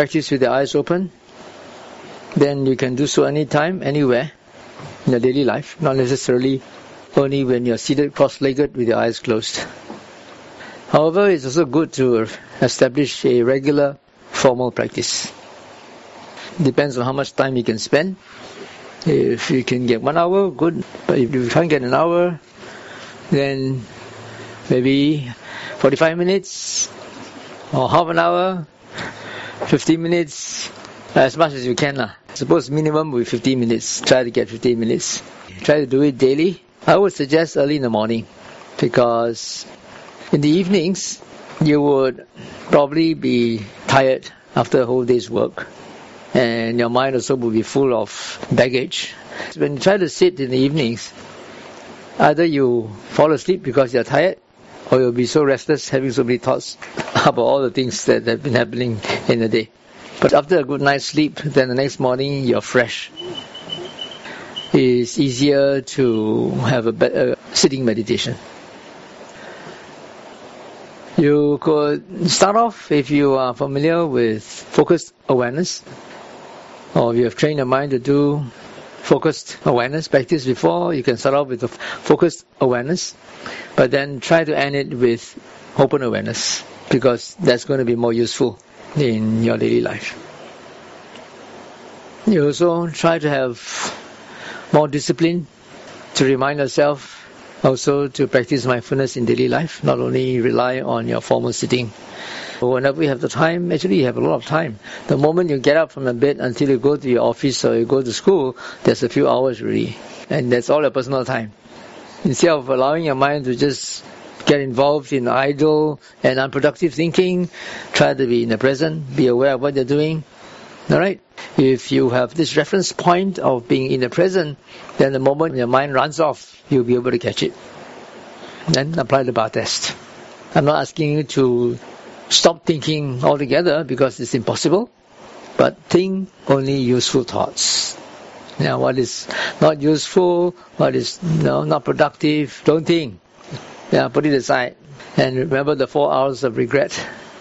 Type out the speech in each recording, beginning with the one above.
practice with the eyes open, then you can do so anytime, anywhere in your daily life, not necessarily only when you're seated cross-legged with your eyes closed. However, it's also good to establish a regular formal practice. Depends on how much time you can spend. If you can get one hour, good. But if you can't get an hour, then maybe 45 minutes or half an hour, 15 minutes, uh, as much as you can. Lah. Suppose minimum be 15 minutes. Try to get 15 minutes. Try to do it daily. I would suggest early in the morning because in the evenings you would probably be tired after a whole day's work and your mind also will be full of baggage. When you try to sit in the evenings, either you fall asleep because you're tired or you'll be so restless having so many thoughts about all the things that have been happening in the day. But after a good night's sleep, then the next morning you're fresh. It's easier to have a better sitting meditation. You could start off if you are familiar with focused awareness, or if you have trained your mind to do focused awareness practice before, you can start off with a focused awareness, but then try to end it with open awareness, because that's going to be more useful in your daily life. You also try to have more discipline to remind yourself also to practice mindfulness in daily life, not only rely on your formal sitting. But Whenever you have the time, actually you have a lot of time. The moment you get up from the bed until you go to your office or you go to school, there's a few hours really. And that's all your personal time. Instead of allowing your mind to just get involved in idle and unproductive thinking, try to be in the present, be aware of what you're doing. Alright? If you have this reference point of being in the present, then the moment your mind runs off, you'll be able to catch it. Then apply the bar test. I'm not asking you to stop thinking altogether because it's impossible, but think only useful thoughts. Now, what is not useful, what is you know, not productive, don't think. Yeah, put it aside. And remember the four hours of regret,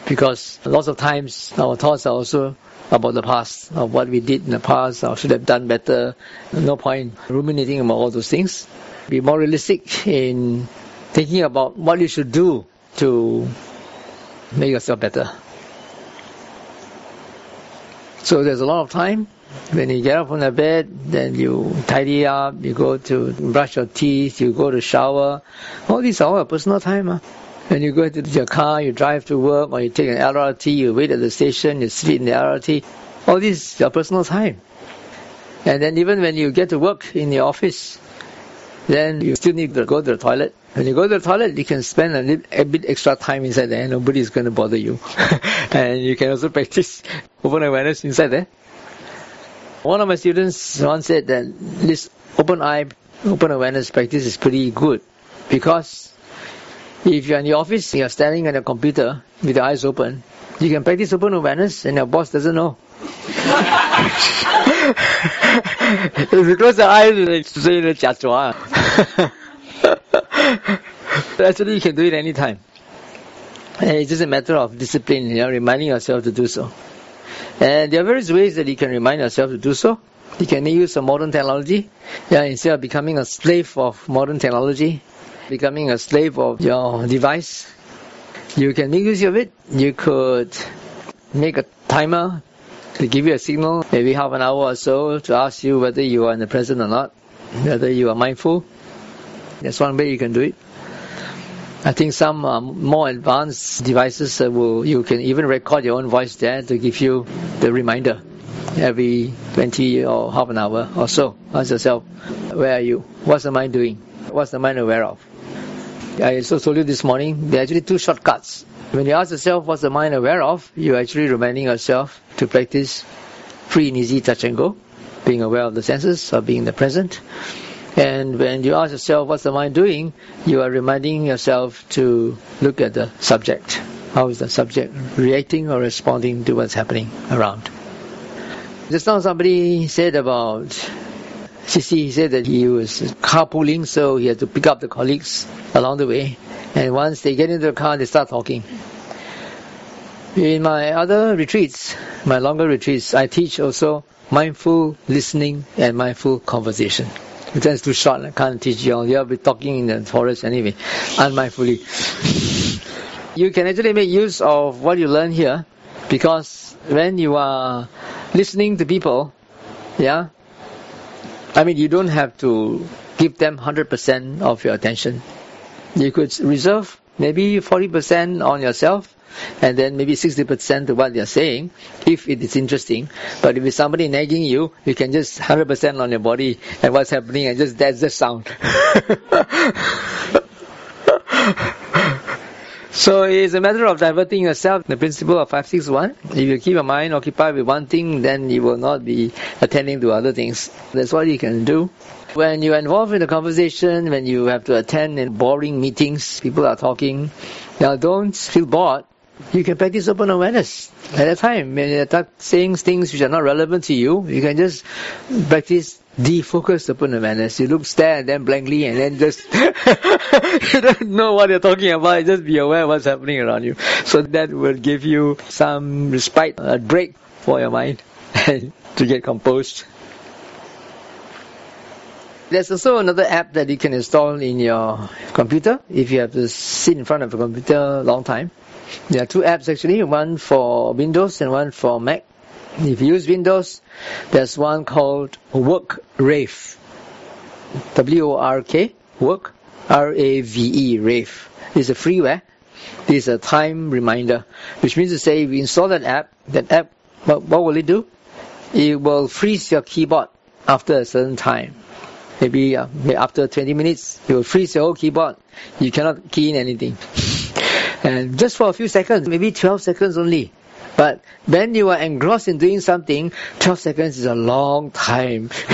because lots of times our thoughts are also about the past, of what we did in the past, or should have done better. No point ruminating about all those things. Be more realistic in thinking about what you should do to make yourself better. So there's a lot of time. When you get up from the bed, then you tidy up, you go to brush your teeth, you go to shower. All these are all personal time. Huh? When you go to your car, you drive to work, or you take an LRT, you wait at the station, you sleep in the LRT. All these your personal time. And then even when you get to work in the office, then you still need to go to the toilet. When you go to the toilet, you can spend a, little, a bit extra time inside there. Nobody is going to bother you. and you can also practice open awareness inside there. One of my students once said that this open eye, open awareness practice is pretty good because if you're in the office, you're standing on your computer with your eyes open, you can practice open awareness and your boss doesn't know. if you close your eyes, Actually, you can do it anytime. And it's just a matter of discipline, you know, reminding yourself to do so. And there are various ways that you can remind yourself to do so. You can use some modern technology. Yeah, instead of becoming a slave of modern technology, becoming a slave of your device. You can make use of it. You could make a timer to give you a signal, maybe half an hour or so, to ask you whether you are in the present or not, whether you are mindful. That's one way you can do it. I think some um, more advanced devices uh, will you can even record your own voice there to give you the reminder every 20 or half an hour or so. Ask yourself, where are you? What's the mind doing? What's the mind aware of? I also told you this morning, there are actually two shortcuts. When you ask yourself what's the mind aware of, you're actually reminding yourself to practice free and easy touch and go, being aware of the senses or being the present. And when you ask yourself what's the mind doing, you are reminding yourself to look at the subject. How is the subject reacting or responding to what's happening around? Just now somebody said about CC, he said that he was carpooling, so he had to pick up the colleagues along the way. And once they get into the car, they start talking. In my other retreats, my longer retreats, I teach also mindful listening and mindful conversation. That's too short. I can't teach you all. You'll be talking in the forest anyway, unmindfully. You can actually make use of what you learn here because when you are listening to people, yeah, I mean, you don't have to give them 100% of your attention. You could reserve maybe 40% on yourself and then maybe 60% to what they're saying if it is interesting. But if it's somebody nagging you, you can just 100% on your body and what's happening and just that's the sound. So it's a matter of diverting yourself. The principle of 561. If you keep your mind occupied with one thing, then you will not be attending to other things. That's what you can do. When you're involved in a conversation, when you have to attend in boring meetings, people are talking, now don't feel bored. You can practice open awareness at that time. When you're saying things which are not relevant to you, you can just practice defocus open awareness. You look, stare at them blankly and then just, you don't know what you're talking about. Just be aware of what's happening around you. So that will give you some respite, a break for your mind to get composed. There's also another app that you can install in your computer if you have to sit in front of a computer a long time. There are two apps actually, one for Windows and one for Mac. If you use Windows, there's one called Work Rave. W-O-R-K, Work, R-A-V-E, Rave. It's a freeware. It's a time reminder, which means to say if you install that app, that app, what, what will it do? It will freeze your keyboard after a certain time. Maybe, uh, after 20 minutes, it will freeze your whole keyboard. You cannot key in anything. And just for a few seconds, maybe 12 seconds only, but when you are engrossed in doing something, 12 seconds is a long time.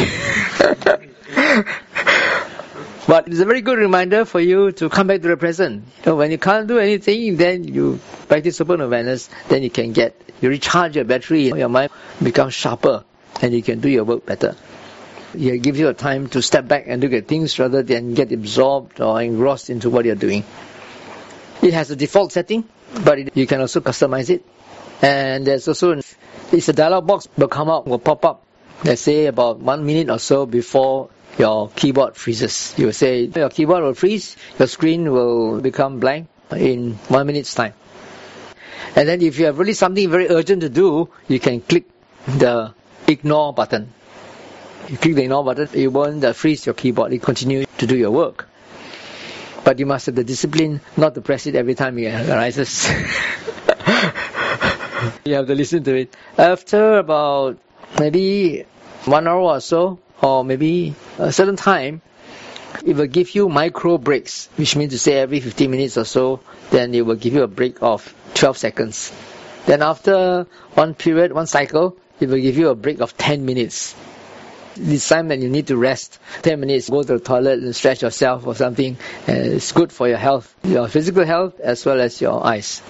but it's a very good reminder for you to come back to the present. You know, when you can't do anything, then you practice open awareness, then you can get, you recharge your battery, your mind becomes sharper, and you can do your work better. It gives you a time to step back and look at things rather than get absorbed or engrossed into what you're doing. It has a default setting, but it, you can also customize it. And there's also it's a dialog box will come up will pop up. Let's say about one minute or so before your keyboard freezes. You will say your keyboard will freeze your screen will become blank in one minute's time. And then if you have really something very urgent to do you can click the ignore button. You click the ignore button it won't freeze your keyboard. It continue to do your work but you must have the discipline not to press it every time it arises you have to listen to it. After about maybe one hour or so, or maybe a certain time, it will give you micro breaks, which means to say every 15 minutes or so, then it will give you a break of 12 seconds. Then after one period, one cycle, it will give you a break of 10 minutes. This time that you need to rest, 10 minutes, go to the toilet and stretch yourself or something. it's good for your health, your physical health as well as your eyes.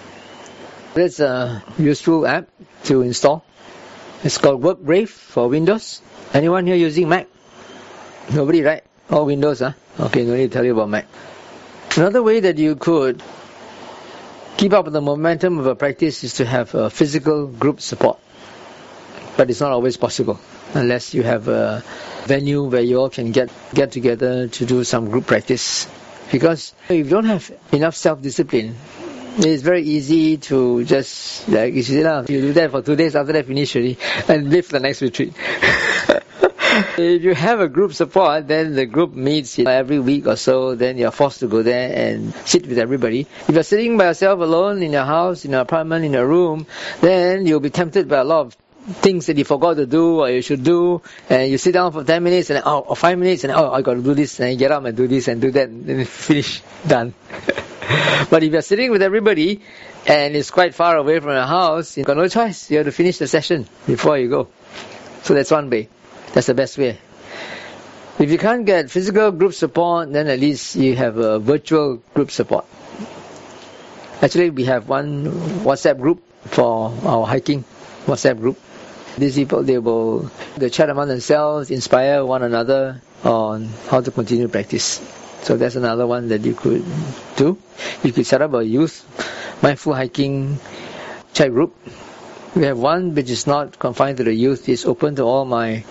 That's a useful app to install. It's called Work Rave for Windows. Anyone here using Mac? Nobody, right? All Windows, huh? Okay, no need to tell you about Mac. Another way that you could keep up the momentum of a practice is to have a physical group support. But it's not always possible unless you have a venue where you all can get, get together to do some group practice. Because if you don't have enough self-discipline, it's very easy to just like you see. You do that for two days after that finish already and leave the next retreat. if you have a group support, then the group meets every week or so. Then you're forced to go there and sit with everybody. If you're sitting by yourself alone in your house, in your apartment, in your room, then you'll be tempted by a lot of things that you forgot to do or you should do and you sit down for 10 minutes and oh, or 5 minutes and oh I got to do this and get up and do this and do that and finish done but if you're sitting with everybody and it's quite far away from your house, you've got no choice. You have to finish the session before you go. So that's one way. That's the best way. If you can't get physical group support, then at least you have a virtual group support. Actually, we have one WhatsApp group for our hiking WhatsApp group. These people, they will they chat among themselves, inspire one another on how to continue practice. So that's another one that you could do. You could set up a youth mindful hiking chat group. We have one which is not confined to the youth, it's open to all my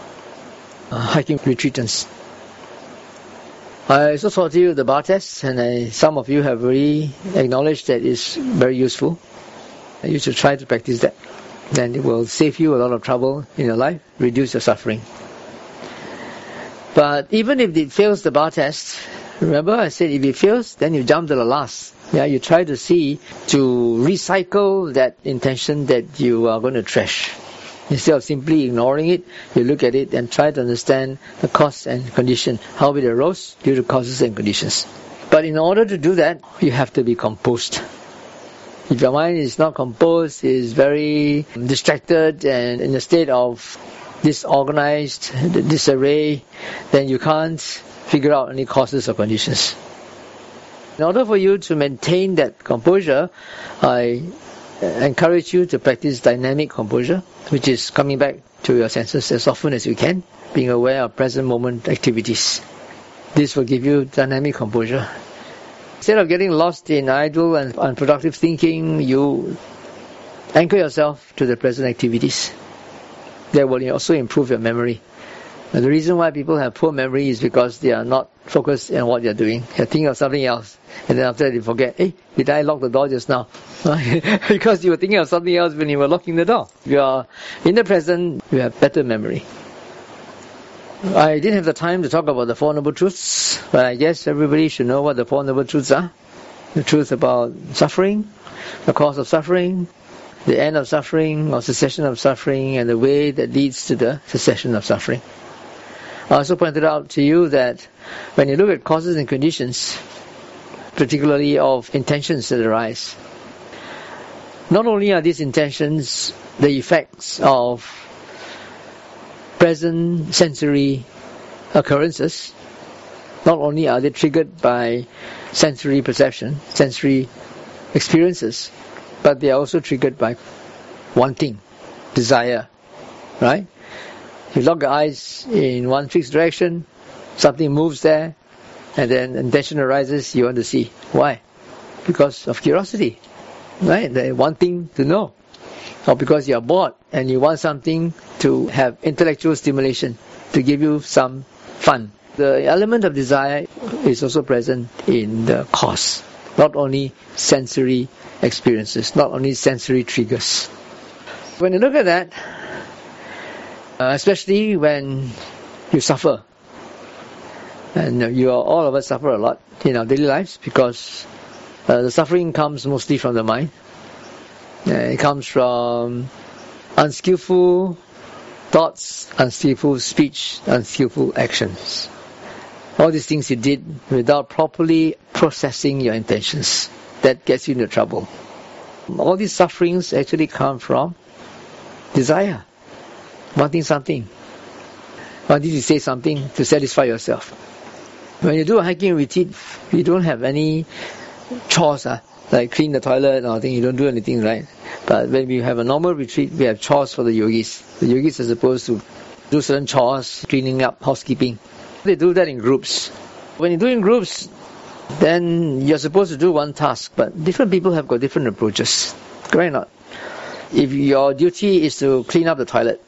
uh, hiking retreatants. I also taught you the bar test, and I, some of you have already acknowledged that it's very useful. You should try to practice that. Then it will save you a lot of trouble in your life, reduce your suffering. But even if it fails the bar test, remember I said if it fails, then you jump to the last. Yeah, you try to see to recycle that intention that you are going to trash. Instead of simply ignoring it, you look at it and try to understand the cause and condition, how it arose due to causes and conditions. But in order to do that, you have to be composed. If your mind is not composed, is very distracted and in a state of disorganized disarray, then you can't figure out any causes or conditions. In order for you to maintain that composure, I encourage you to practice dynamic composure, which is coming back to your senses as often as you can, being aware of present moment activities. This will give you dynamic composure. Instead of getting lost in idle and unproductive thinking, you anchor yourself to the present activities. That will also improve your memory. The reason why people have poor memory is because they are not focused on what they're doing. They're thinking of something else. And then after that they forget, hey, did I lock the door just now? because you were thinking of something else when you were locking the door. You are in the present, you have better memory. I didn't have the time to talk about the Four Noble Truths, but I guess everybody should know what the Four Noble Truths are. The truth about suffering, the cause of suffering, the end of suffering or cessation of suffering, and the way that leads to the cessation of suffering. I also pointed out to you that when you look at causes and conditions, particularly of intentions that arise, not only are these intentions the effects of present sensory occurrences, not only are they triggered by sensory perception, sensory experiences, but they are also triggered by wanting, desire, right? You lock your eyes in one fixed direction, something moves there, and then intention arises, you want to see. Why? Because of curiosity, right? The wanting to know. Or because you are bored and you want something to have intellectual stimulation, to give you some fun. The element of desire is also present in the cause, not only sensory experiences, not only sensory triggers. When you look at that, uh, especially when you suffer. And you are, all of us suffer a lot in our daily lives because uh, the suffering comes mostly from the mind. It comes from unskillful thoughts, unskillful speech, unskillful actions. All these things you did without properly processing your intentions. That gets you into trouble. All these sufferings actually come from desire wanting something, wanting to say something to satisfy yourself. When you do a hiking retreat, you don't have any chores, uh, like clean the toilet or thing, you don't do anything, right? But when we have a normal retreat, we have chores for the yogis. The yogis are supposed to do certain chores, cleaning up, housekeeping. They do that in groups. When you do in groups, then you're supposed to do one task, but different people have got different approaches. Correct or not? If your duty is to clean up the toilet,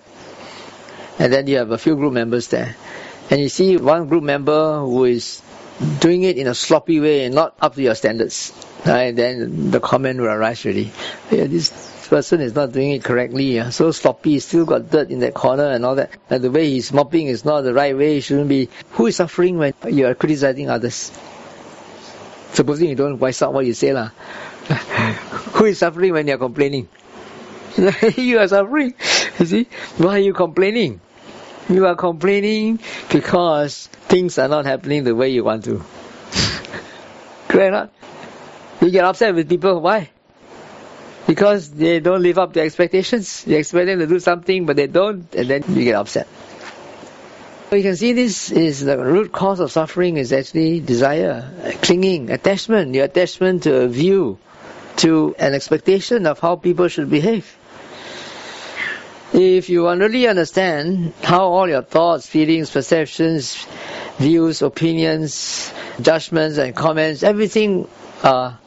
and then you have a few group members there. And you see one group member who is doing it in a sloppy way and not up to your standards. Right? Then the comment will arise really. Yeah, this person is not doing it correctly. So sloppy, still got dirt in that corner and all that. And the way he's mopping is not the right way. It shouldn't be. Who is suffering when you are criticizing others? Supposing you don't voice out what you say lah. Who is suffering when you are complaining? you are suffering. You see? Why are you complaining? You are complaining because things are not happening the way you want to. Correct not? You get upset with people. Why? Because they don't live up to expectations. You expect them to do something, but they don't, and then you get upset. So you can see this is the root cause of suffering is actually desire, clinging, attachment, your attachment to a view, to an expectation of how people should behave. If you really understand how all your thoughts, feelings, perceptions, views, opinions, judgments and comments, everything are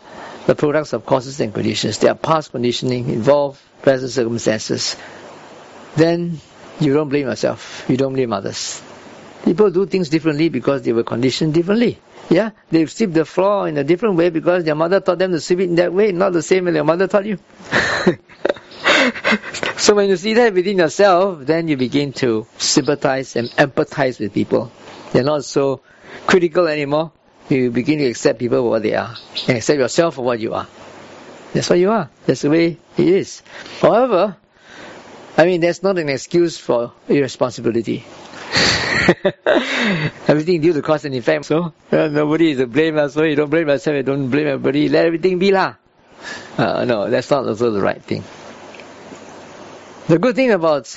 the products of causes and conditions. They are past conditioning, involve present circumstances. Then you don't blame yourself. You don't blame others. People do things differently because they were conditioned differently. Yeah, they sweep the floor in a different way because their mother taught them to sweep it in that way, not the same way their mother taught you. so when you see that within yourself, then you begin to sympathize and empathize with people. You're not so critical anymore. You begin to accept people for what they are and accept yourself for what you are. That's what you are. That's the way it is. However, I mean, that's not an excuse for irresponsibility. everything due to cause and effect. So uh, nobody is to blame. So you don't blame yourself. You don't blame everybody. Let everything be lah. Uh, no, that's not also the right thing. The good thing about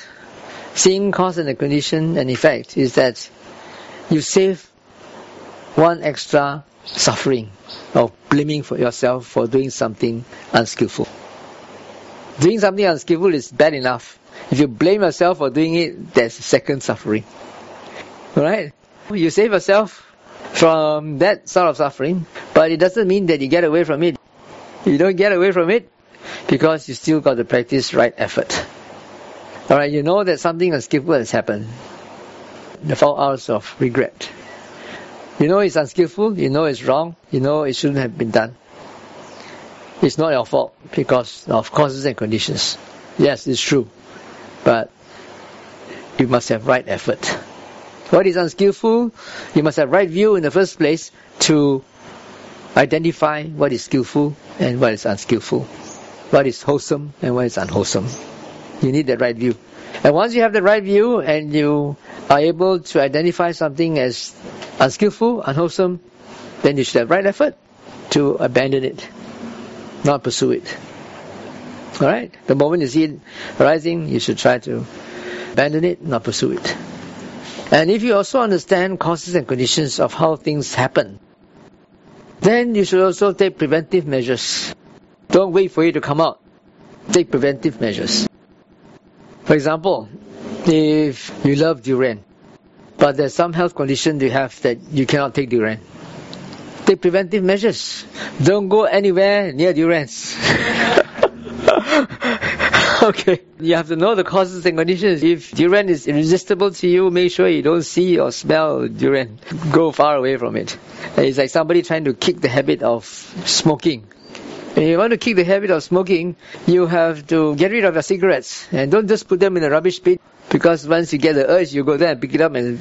seeing cause and the condition and effect is that you save one extra suffering of blaming for yourself for doing something unskillful. Doing something unskillful is bad enough. If you blame yourself for doing it, that's second suffering. Right? You save yourself from that sort of suffering, but it doesn't mean that you get away from it. You don't get away from it because you still got to practice right effort. Alright, you know that something unskillful has happened. The four hours of regret. You know it's unskillful, you know it's wrong, you know it shouldn't have been done. It's not your fault because of causes and conditions. Yes, it's true. But you must have right effort. What is unskillful? You must have right view in the first place to identify what is skillful and what is unskillful. What is wholesome and what is unwholesome. You need that right view. And once you have the right view and you are able to identify something as unskillful, unwholesome, then you should have right effort to abandon it, not pursue it. Alright? The moment you see it arising, you should try to abandon it, not pursue it. And if you also understand causes and conditions of how things happen, then you should also take preventive measures. Don't wait for it to come out. Take preventive measures. For example, if you love durian, but there's some health condition you have that you cannot take durian, take preventive measures. Don't go anywhere near durians. okay. You have to know the causes and conditions. If durian is irresistible to you, make sure you don't see or smell durian. Go far away from it. It's like somebody trying to kick the habit of smoking. If you want to kick the habit of smoking, you have to get rid of your cigarettes and don't just put them in the rubbish bin because once you get the urge, you go there and pick it up and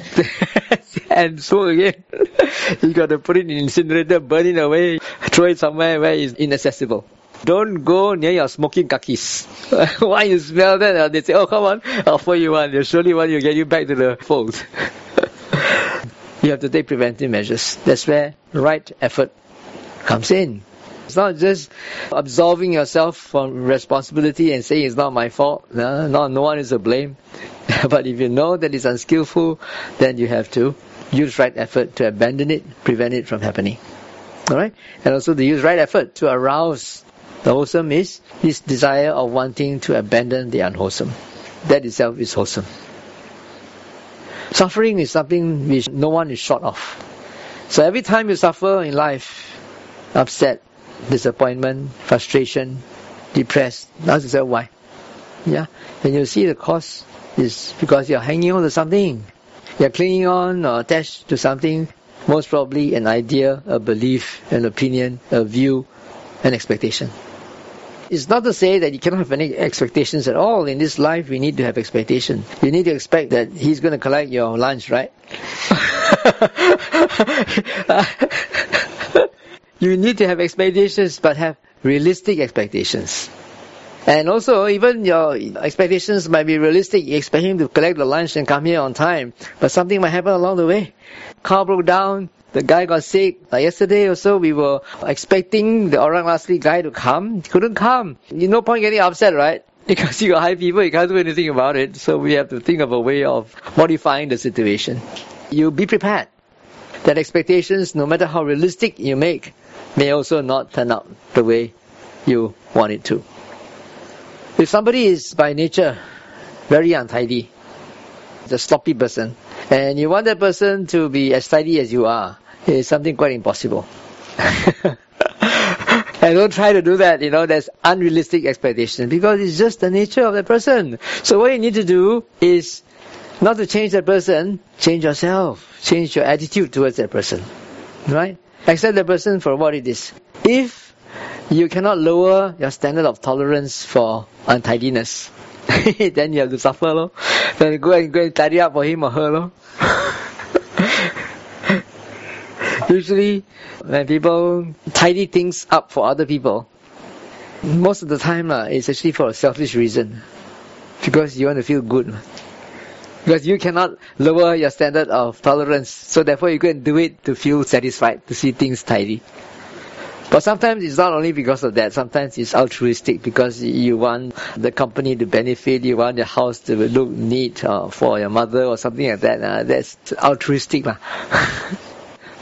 and smoke again. you got to put it in incinerator, burn it away, throw it somewhere where it's inaccessible. Don't go near your smoking kakis. Why you smell that, uh, they say, oh come on, I'll offer you one. They'll surely want to get you back to the fold. you have to take preventive measures. That's where right effort comes in. It's not just absolving yourself from responsibility and saying it's not my fault. No, no, no one is to blame. but if you know that it's unskillful, then you have to use right effort to abandon it, prevent it from happening. Alright? And also to use right effort to arouse the wholesome is this desire of wanting to abandon the unwholesome. That itself is wholesome. Suffering is something which no one is short of. So every time you suffer in life, upset, disappointment, frustration, depressed, ask yourself why. Yeah? And you see the cause is because you're hanging on to something. You're clinging on or attached to something, most probably an idea, a belief, an opinion, a view, an expectation. It's not to say that you cannot have any expectations at all. In this life, we need to have expectation. You need to expect that he's going to collect your lunch, right? you need to have expectations, but have realistic expectations. And also, even your expectations might be realistic. You expect him to collect the lunch and come here on time, but something might happen along the way. Car broke down, the guy got sick. Like yesterday also, we were expecting the Orang Asli guy to come. He couldn't come. You no point getting upset, right? Because you got high fever, you can't do anything about it. So we have to think of a way of modifying the situation. You be prepared that expectations, no matter how realistic you make, may also not turn out the way you want it to. If somebody is by nature very untidy, a sloppy person, and you want that person to be as tidy as you are, it's something quite impossible. And don't try to do that, you know, that's unrealistic expectation because it's just the nature of the person. So what you need to do is not to change that person, change yourself, change your attitude towards that person. Right? Accept the person for what it is. If you cannot lower your standard of tolerance for untidiness, then you have to suffer, lo. Then go and go and tidy up for him or her, lo. Usually, when people tidy things up for other people, most of the time uh, it's actually for a selfish reason. Because you want to feel good. Because you cannot lower your standard of tolerance, so therefore you go and do it to feel satisfied, to see things tidy. But sometimes it's not only because of that. Sometimes it's altruistic because you want the company to benefit. You want your house to look neat uh, for your mother or something like that. Uh, that's altruistic.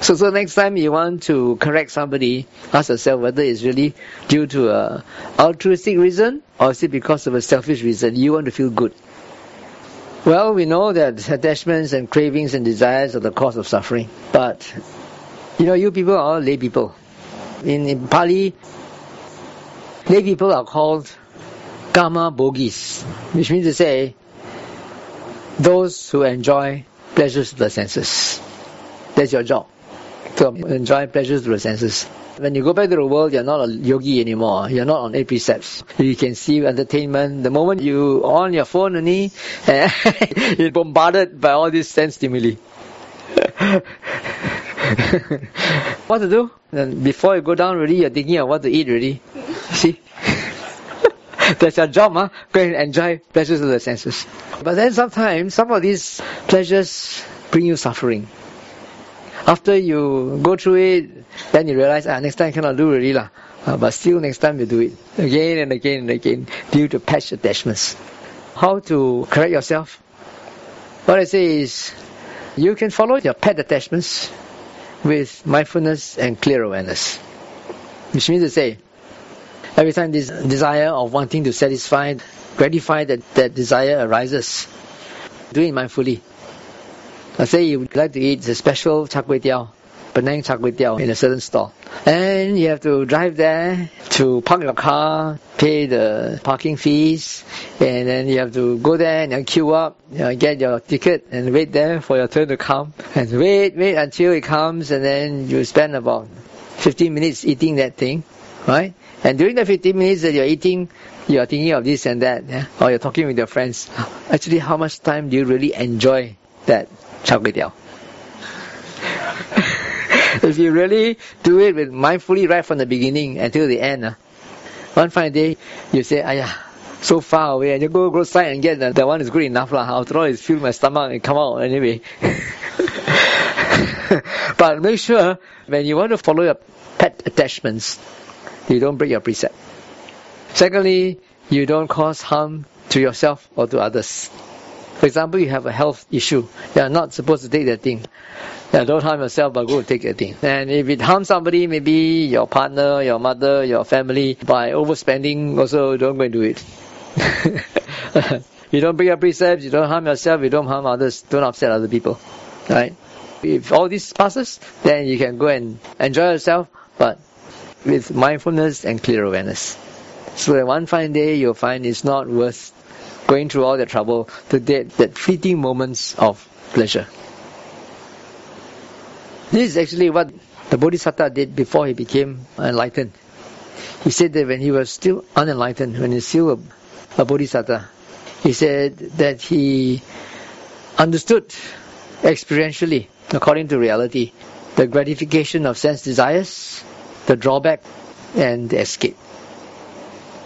So, so next time you want to correct somebody, ask yourself whether it's really due to a altruistic reason or is it because of a selfish reason. You want to feel good. Well, we know that attachments and cravings and desires are the cause of suffering. But, you know, you people are lay people. In, in Pali, lay people are called kama bhogis, which means to say, those who enjoy pleasures of the senses. That's your job to enjoy pleasures through the senses. When you go back to the world, you're not a yogi anymore. You're not on eight precepts. You can see entertainment. The moment you on your phone only, you're bombarded by all these sense stimuli. what to do? And before you go down really, you're thinking of what to eat already. See? That's your job, huh? Go and enjoy pleasures of the senses. But then sometimes, some of these pleasures bring you suffering after you go through it, then you realize, ah, next time cannot do really lah. Uh, but still next time you do it again and again and again due to past attachments. How to correct yourself? What I say is, you can follow your pet attachments with mindfulness and clear awareness. Which means to say, every time this desire of wanting to satisfy, gratify that, that desire arises, do it mindfully. Let's say you would like to eat a special char kway teow, Penang char kway teow in a certain store. And you have to drive there to park your car, pay the parking fees, and then you have to go there and queue up, you know, get your ticket and wait there for your turn to come. And wait, wait until it comes and then you spend about 15 minutes eating that thing, right? And during the 15 minutes that you're eating, you're thinking of this and that, yeah? or you're talking with your friends. Actually, how much time do you really enjoy that char kway teow. if you really do it with mindfully right from the beginning until the end, uh, one fine day you say, "Ayah, so far away," and you go go outside and get the one is good enough lah. After all, it's filled my stomach and come out anyway. but make sure when you want to follow your pet attachments, you don't break your precept. Secondly, you don't cause harm to yourself or to others. For example, you have a health issue. You are not supposed to take that thing. Yeah, don't harm yourself, but go take that thing. And if it harms somebody, maybe your partner, your mother, your family, by overspending, also don't go and do it. you don't break your precepts, you don't harm yourself, you don't harm others, don't upset other people. Right? If all this passes, then you can go and enjoy yourself, but with mindfulness and clear awareness. So that one fine day you'll find it's not worth going through all that trouble to get that fleeting moments of pleasure. This is actually what the Bodhisattva did before he became enlightened. He said that when he was still unenlightened, when he's still a, a Bodhisattva, he said that he understood experientially, according to reality, the gratification of sense desires, the drawback, and the escape.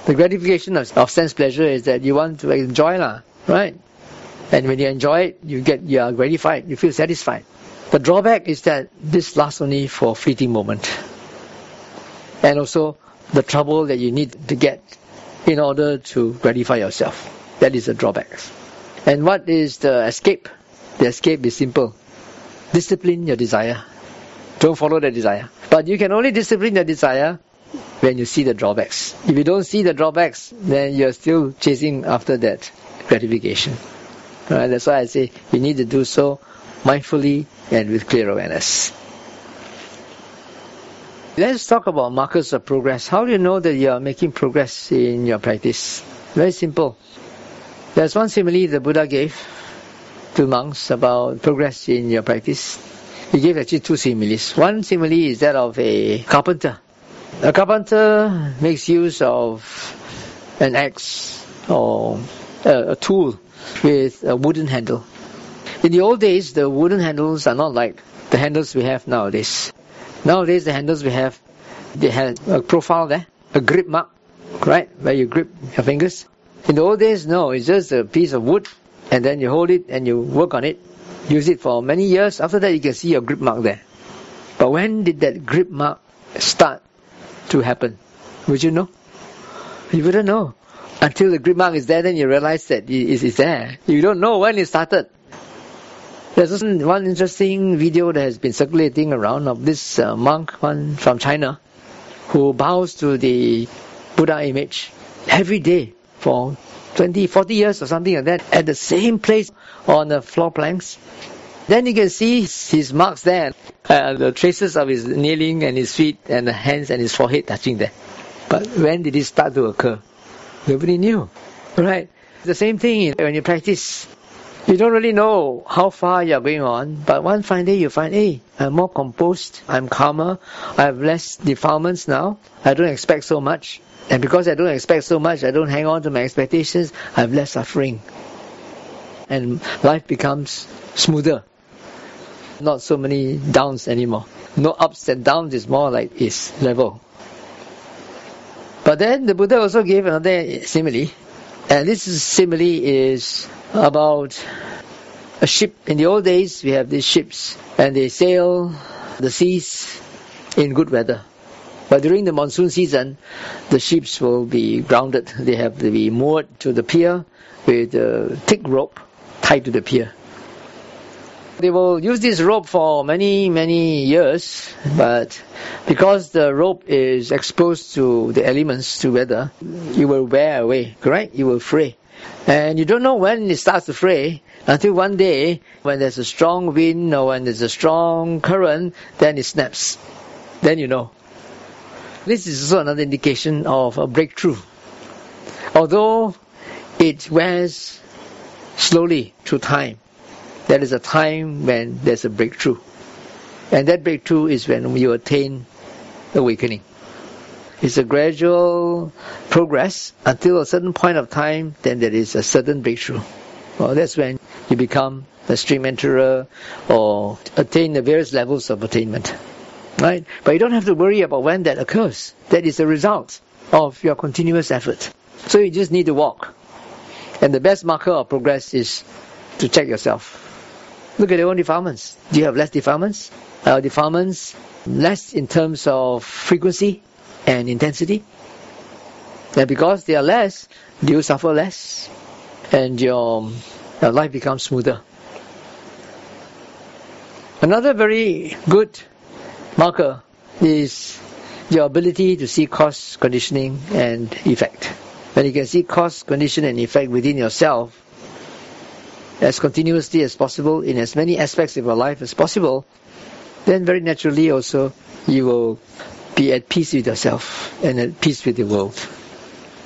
The gratification of, of sense pleasure is that you want to enjoy lah, right? And when you enjoy it, you get you are gratified, you feel satisfied. The drawback is that this lasts only for a fleeting moment. And also the trouble that you need to get in order to gratify yourself. That is the drawback. And what is the escape? The escape is simple. Discipline your desire. Don't follow the desire. But you can only discipline your desire when you see the drawbacks. If you don't see the drawbacks, then you're still chasing after that gratification. Right? That's why I say you need to do so mindfully and with clear awareness. Let's talk about markers of progress. How do you know that you are making progress in your practice? Very simple. There's one simile the Buddha gave to monks about progress in your practice. He gave actually two similes. One simile is that of a carpenter. A carpenter makes use of an axe or a, a tool with a wooden handle. In the old days, the wooden handles are not like the handles we have nowadays. Nowadays, the handles we have, they have a profile there, a grip mark, right, where you grip your fingers. In the old days, no, it's just a piece of wood, and then you hold it and you work on it, use it for many years. After that, you can see your grip mark there. But when did that grip mark start to happen? Would you know? You wouldn't know. Until the grip mark is there, then you realize that it is there. You don't know when it started. There's one interesting video that has been circulating around of this uh, monk, one from China, who bows to the Buddha image every day for 20, 40 years or something like that at the same place on the floor planks. Then you can see his marks there, uh, the traces of his kneeling and his feet and the hands and his forehead touching there. But when did it start to occur? Nobody knew. Right? The same thing when you practice. You don't really know how far you're going on, but one fine day you find, hey, I'm more composed, I'm calmer, I have less defilements now, I don't expect so much. And because I don't expect so much, I don't hang on to my expectations, I have less suffering. And life becomes smoother. Not so many downs anymore. No ups and downs, it's more like it's level. But then the Buddha also gave another simile. And this simile is about a ship. In the old days, we have these ships, and they sail the seas in good weather. But during the monsoon season, the ships will be grounded. They have to be moored to the pier with a thick rope tied to the pier. They will use this rope for many, many years, but because the rope is exposed to the elements, to weather, it will wear away, correct? It will fray. And you don't know when it starts to fray until one day when there's a strong wind or when there's a strong current, then it snaps. Then you know. This is also another indication of a breakthrough. Although it wears slowly through time, there is a time when there's a breakthrough. And that breakthrough is when you attain awakening. It's a gradual progress until a certain point of time, then there is a certain breakthrough. Well, that's when you become a stream enterer or attain the various levels of attainment. Right? But you don't have to worry about when that occurs. That is the result of your continuous effort. So you just need to walk. And the best marker of progress is to check yourself. Look at your own defilements. Do you have less defilements? Are defilements less in terms of frequency and intensity. And because they are less, do you suffer less, and your, your life becomes smoother. Another very good marker is your ability to see cause, conditioning, and effect. When you can see cause, condition, and effect within yourself as continuously as possible in as many aspects of your life as possible, then very naturally also you will be at peace with yourself and at peace with the world.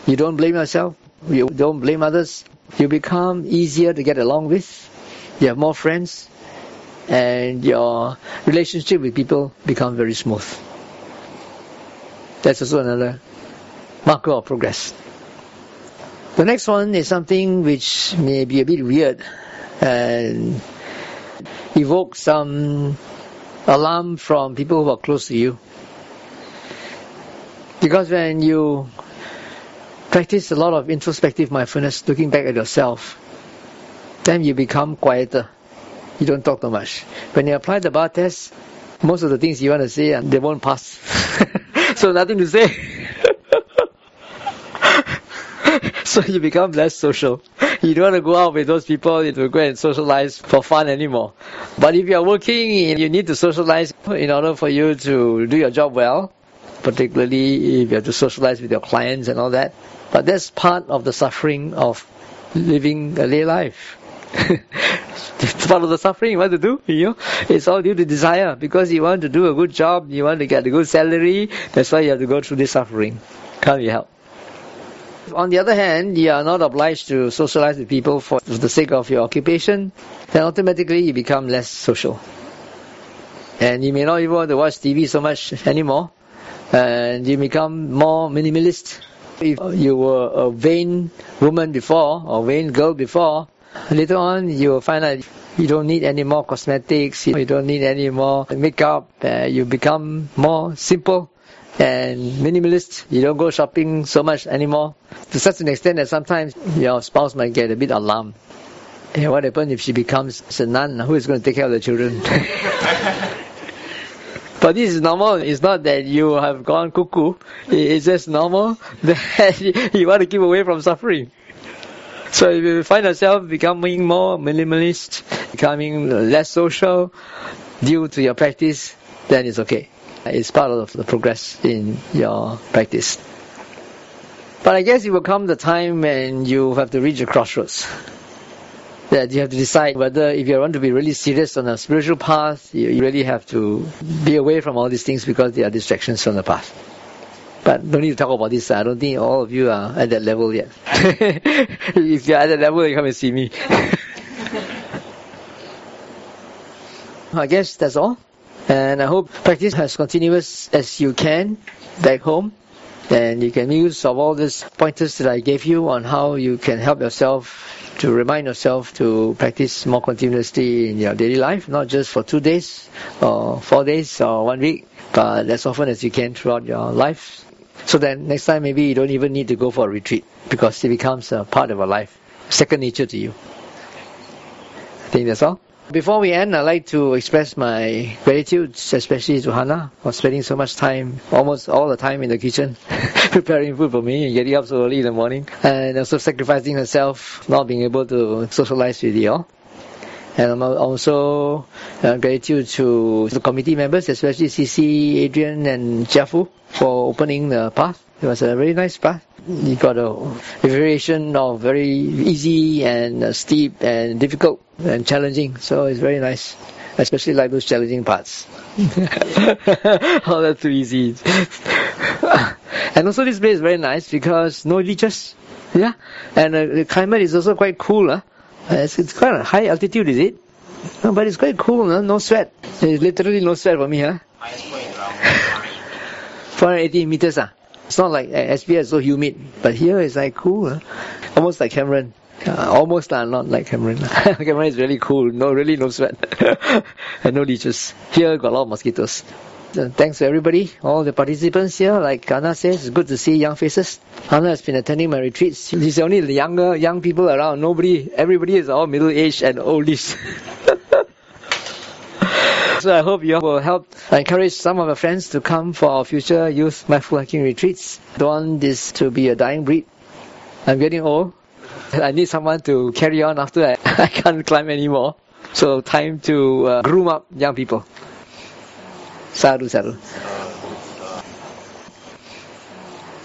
You don't blame yourself, you don't blame others, you become easier to get along with, you have more friends, and your relationship with people become very smooth. That's also another marker of progress. The next one is something which may be a bit weird and evoke some alarm from people who are close to you. Because when you practice a lot of introspective mindfulness, looking back at yourself, then you become quieter. You don't talk too much. When you apply the bar test, most of the things you want to say, they won't pass. so nothing to say. so you become less social. You don't want to go out with those people you to go and socialize for fun anymore. But if you are working, you need to socialize in order for you to do your job well particularly if you have to socialize with your clients and all that. But that's part of the suffering of living a lay life. It's part of the suffering you want to do, you know. It's all due to desire. Because you want to do a good job, you want to get a good salary, that's why you have to go through this suffering. Can't be helped. On the other hand, you are not obliged to socialize with people for the sake of your occupation, then automatically you become less social. And you may not even want to watch TV so much anymore, and you become more minimalist. If you were a vain woman before, or vain girl before, later on you will find out you don't need any more cosmetics, you don't need any more makeup, uh, you become more simple and minimalist. You don't go shopping so much anymore to such an extent that sometimes your spouse might get a bit alarmed. And what happens if she becomes a nun? Who is going to take care of the children? but this is normal. It's not that you have gone cuckoo. It's just normal that you want to keep away from suffering. So if you find yourself becoming more minimalist, becoming less social due to your practice, then it's okay. It's part of the progress in your practice. But I guess it will come the time when you have to reach a crossroads. That you have to decide whether if you want to be really serious on a spiritual path, you really have to be away from all these things because they are distractions from the path. But don't need to talk about this. I don't think all of you are at that level yet. if you're at that level, you come and see me. I guess that's all. And I hope practice as continuous as you can back home. And you can use of all these pointers that I gave you on how you can help yourself to remind yourself to practice more continuously in your daily life, not just for two days or four days or one week, but as often as you can throughout your life. So that next time maybe you don't even need to go for a retreat because it becomes a part of your life, second nature to you. I think that's all. Before we end, I'd like to express my gratitude, especially to Hannah, for spending so much time, almost all the time in the kitchen, preparing food for me and getting up so early in the morning, and also sacrificing herself, not being able to socialize with you all. And also uh, gratitude to the committee members, especially CC, Adrian, and Jiafu, for opening the path. It was a very nice path. You got a, a variation of very easy and uh, steep and difficult and challenging. So it's very nice. Especially like those challenging parts. oh, that's too easy. and also this place is very nice because no leeches. Yeah. And uh, the climate is also quite cool. Huh? It's, it's quite a high altitude, is it? No, but it's quite cool, huh? no sweat. It's literally no sweat for me, huh? 480 meters, ah. It's not like uh, SBS is so humid, but here it's like cool, huh? almost like Cameron. Uh, almost uh, not like Cameron. Cameron is really cool. No, really no sweat and no leeches. Here got a lot of mosquitoes. Uh, thanks to everybody, all the participants here. Like Anna says, it's good to see young faces. Anna has been attending my retreats. She's only the younger young people around. Nobody, everybody is all middle aged and oldies. So I hope you all will help encourage some of your friends to come for our future youth mindful hiking retreats. Don't want this to be a dying breed. I'm getting old. I need someone to carry on after I, I can't climb anymore. So time to uh, groom up young people. Sadhu, sadhu.